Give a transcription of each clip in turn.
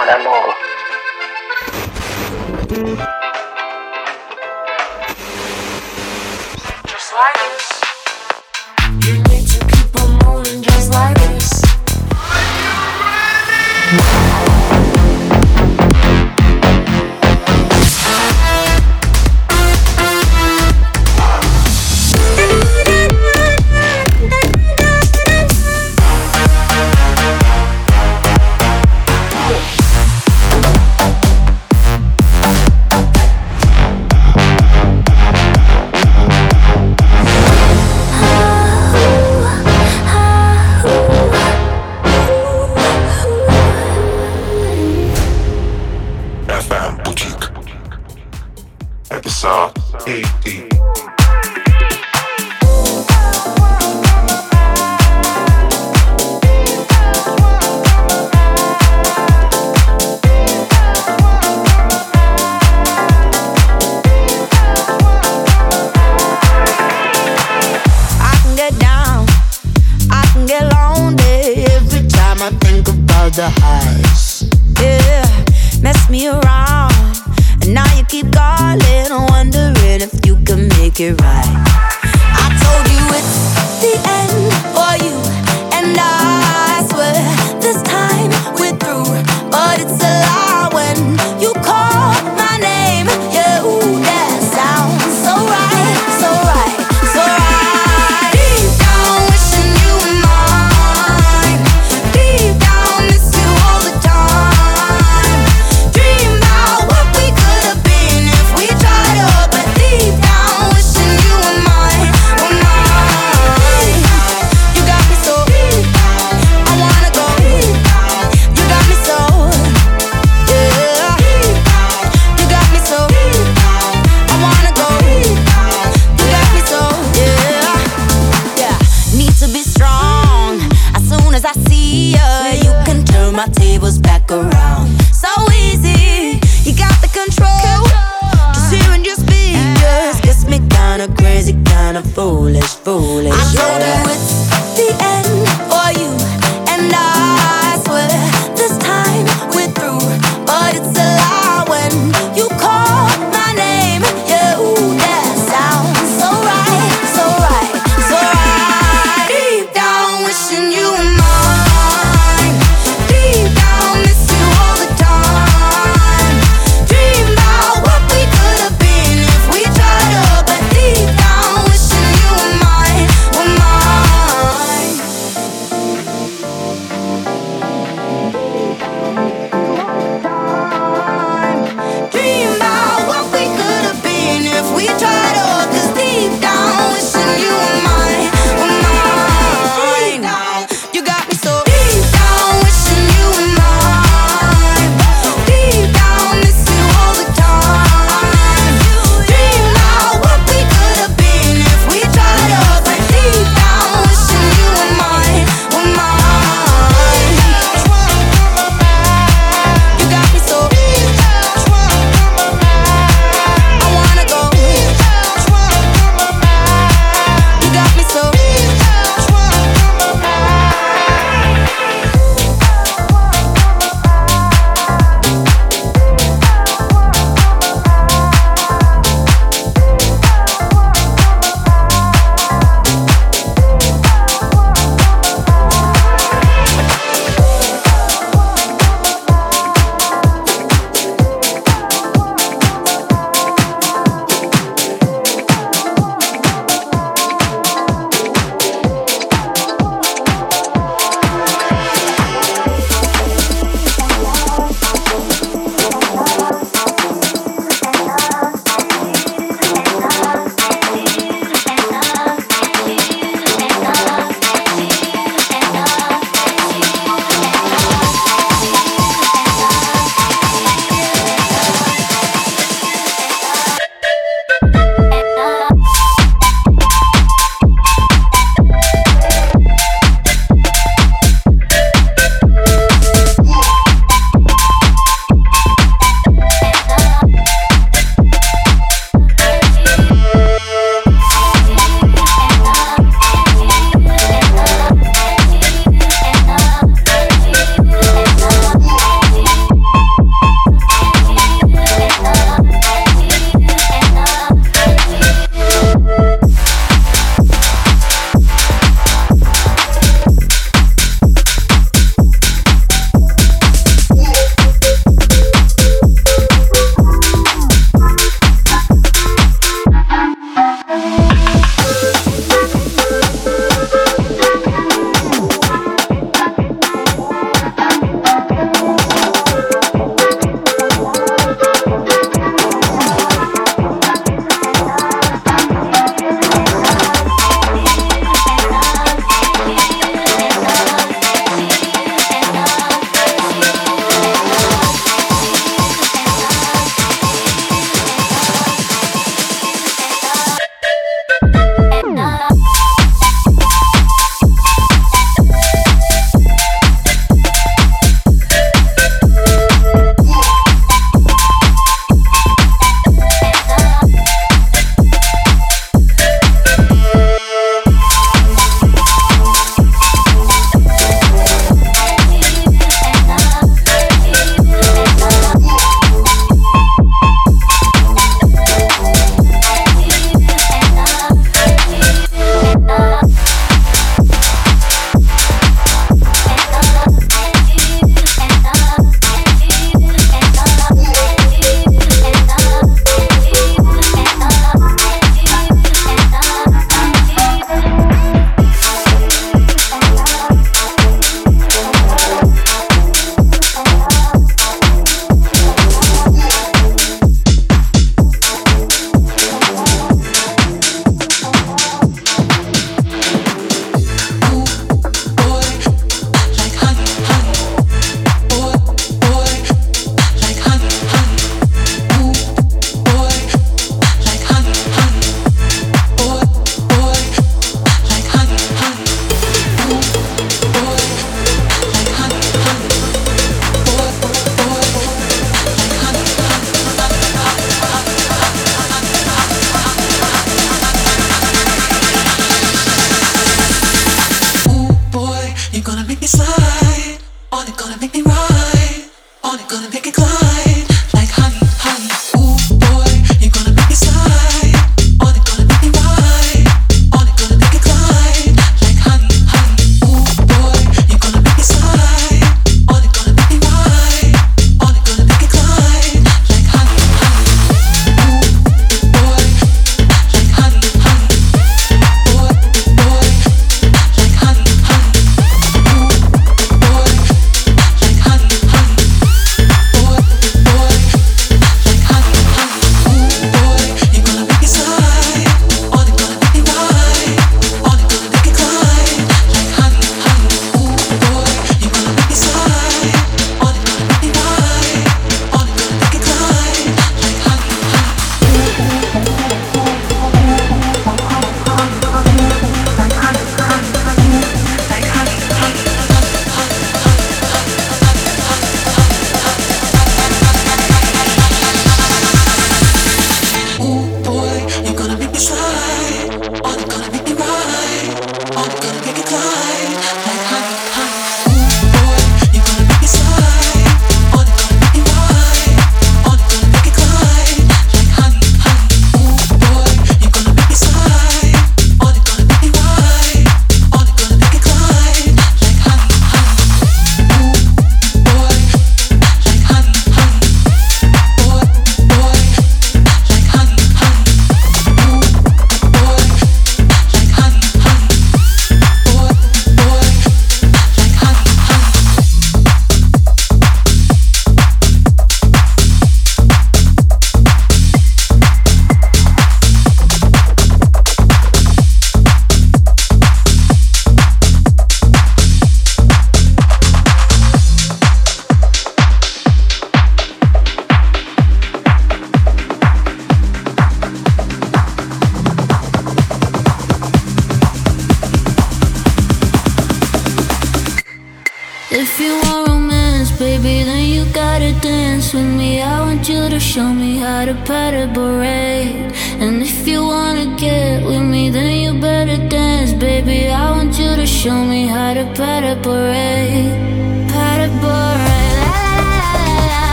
mon amour. Just like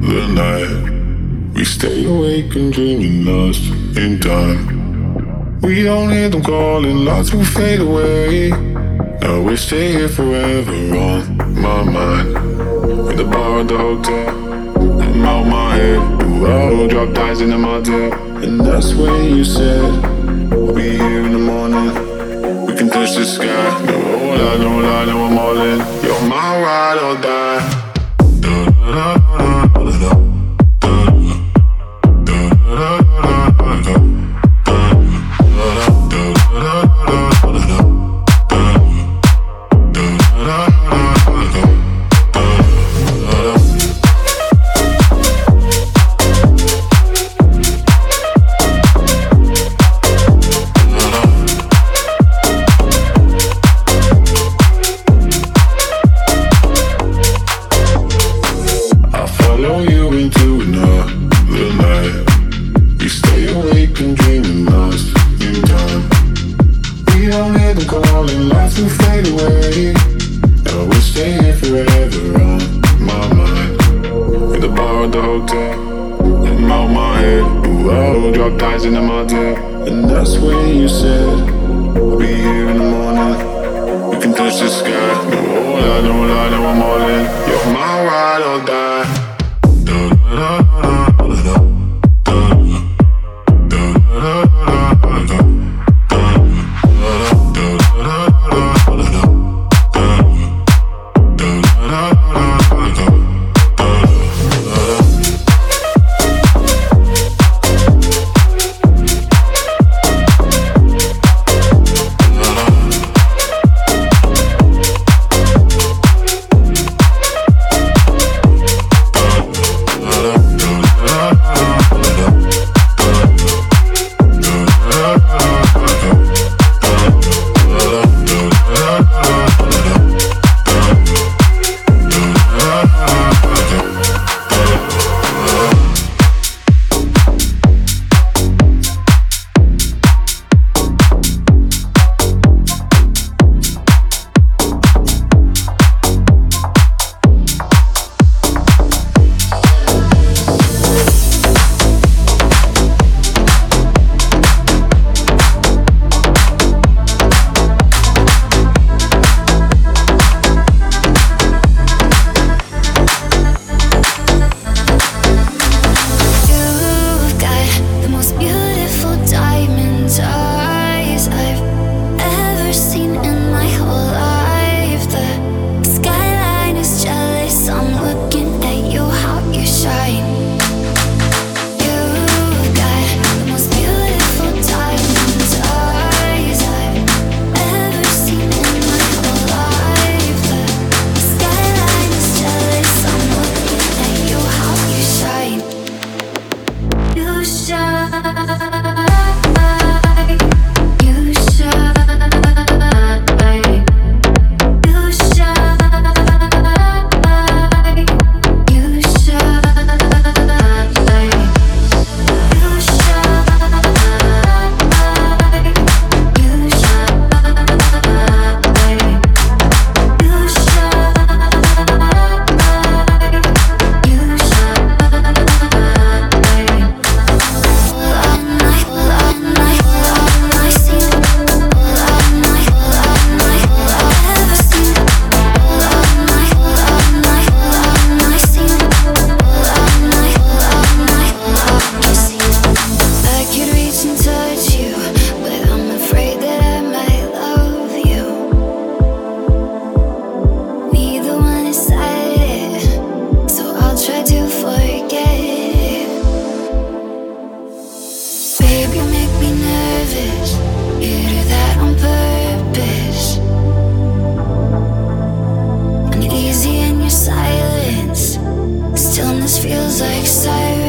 the night. We stay awake and dreaming lost in time. We don't hear them calling, lights will fade away. Now we stay here forever on my mind. With the bar at the hotel, I'm out my head. I'll drop dimes into my day. And that's when you said, I'll be here in the morning. We can touch the sky. No, all no know, I know I'm all in. You're my ride or die. Da, da, da, stillness feels like silence.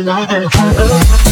another.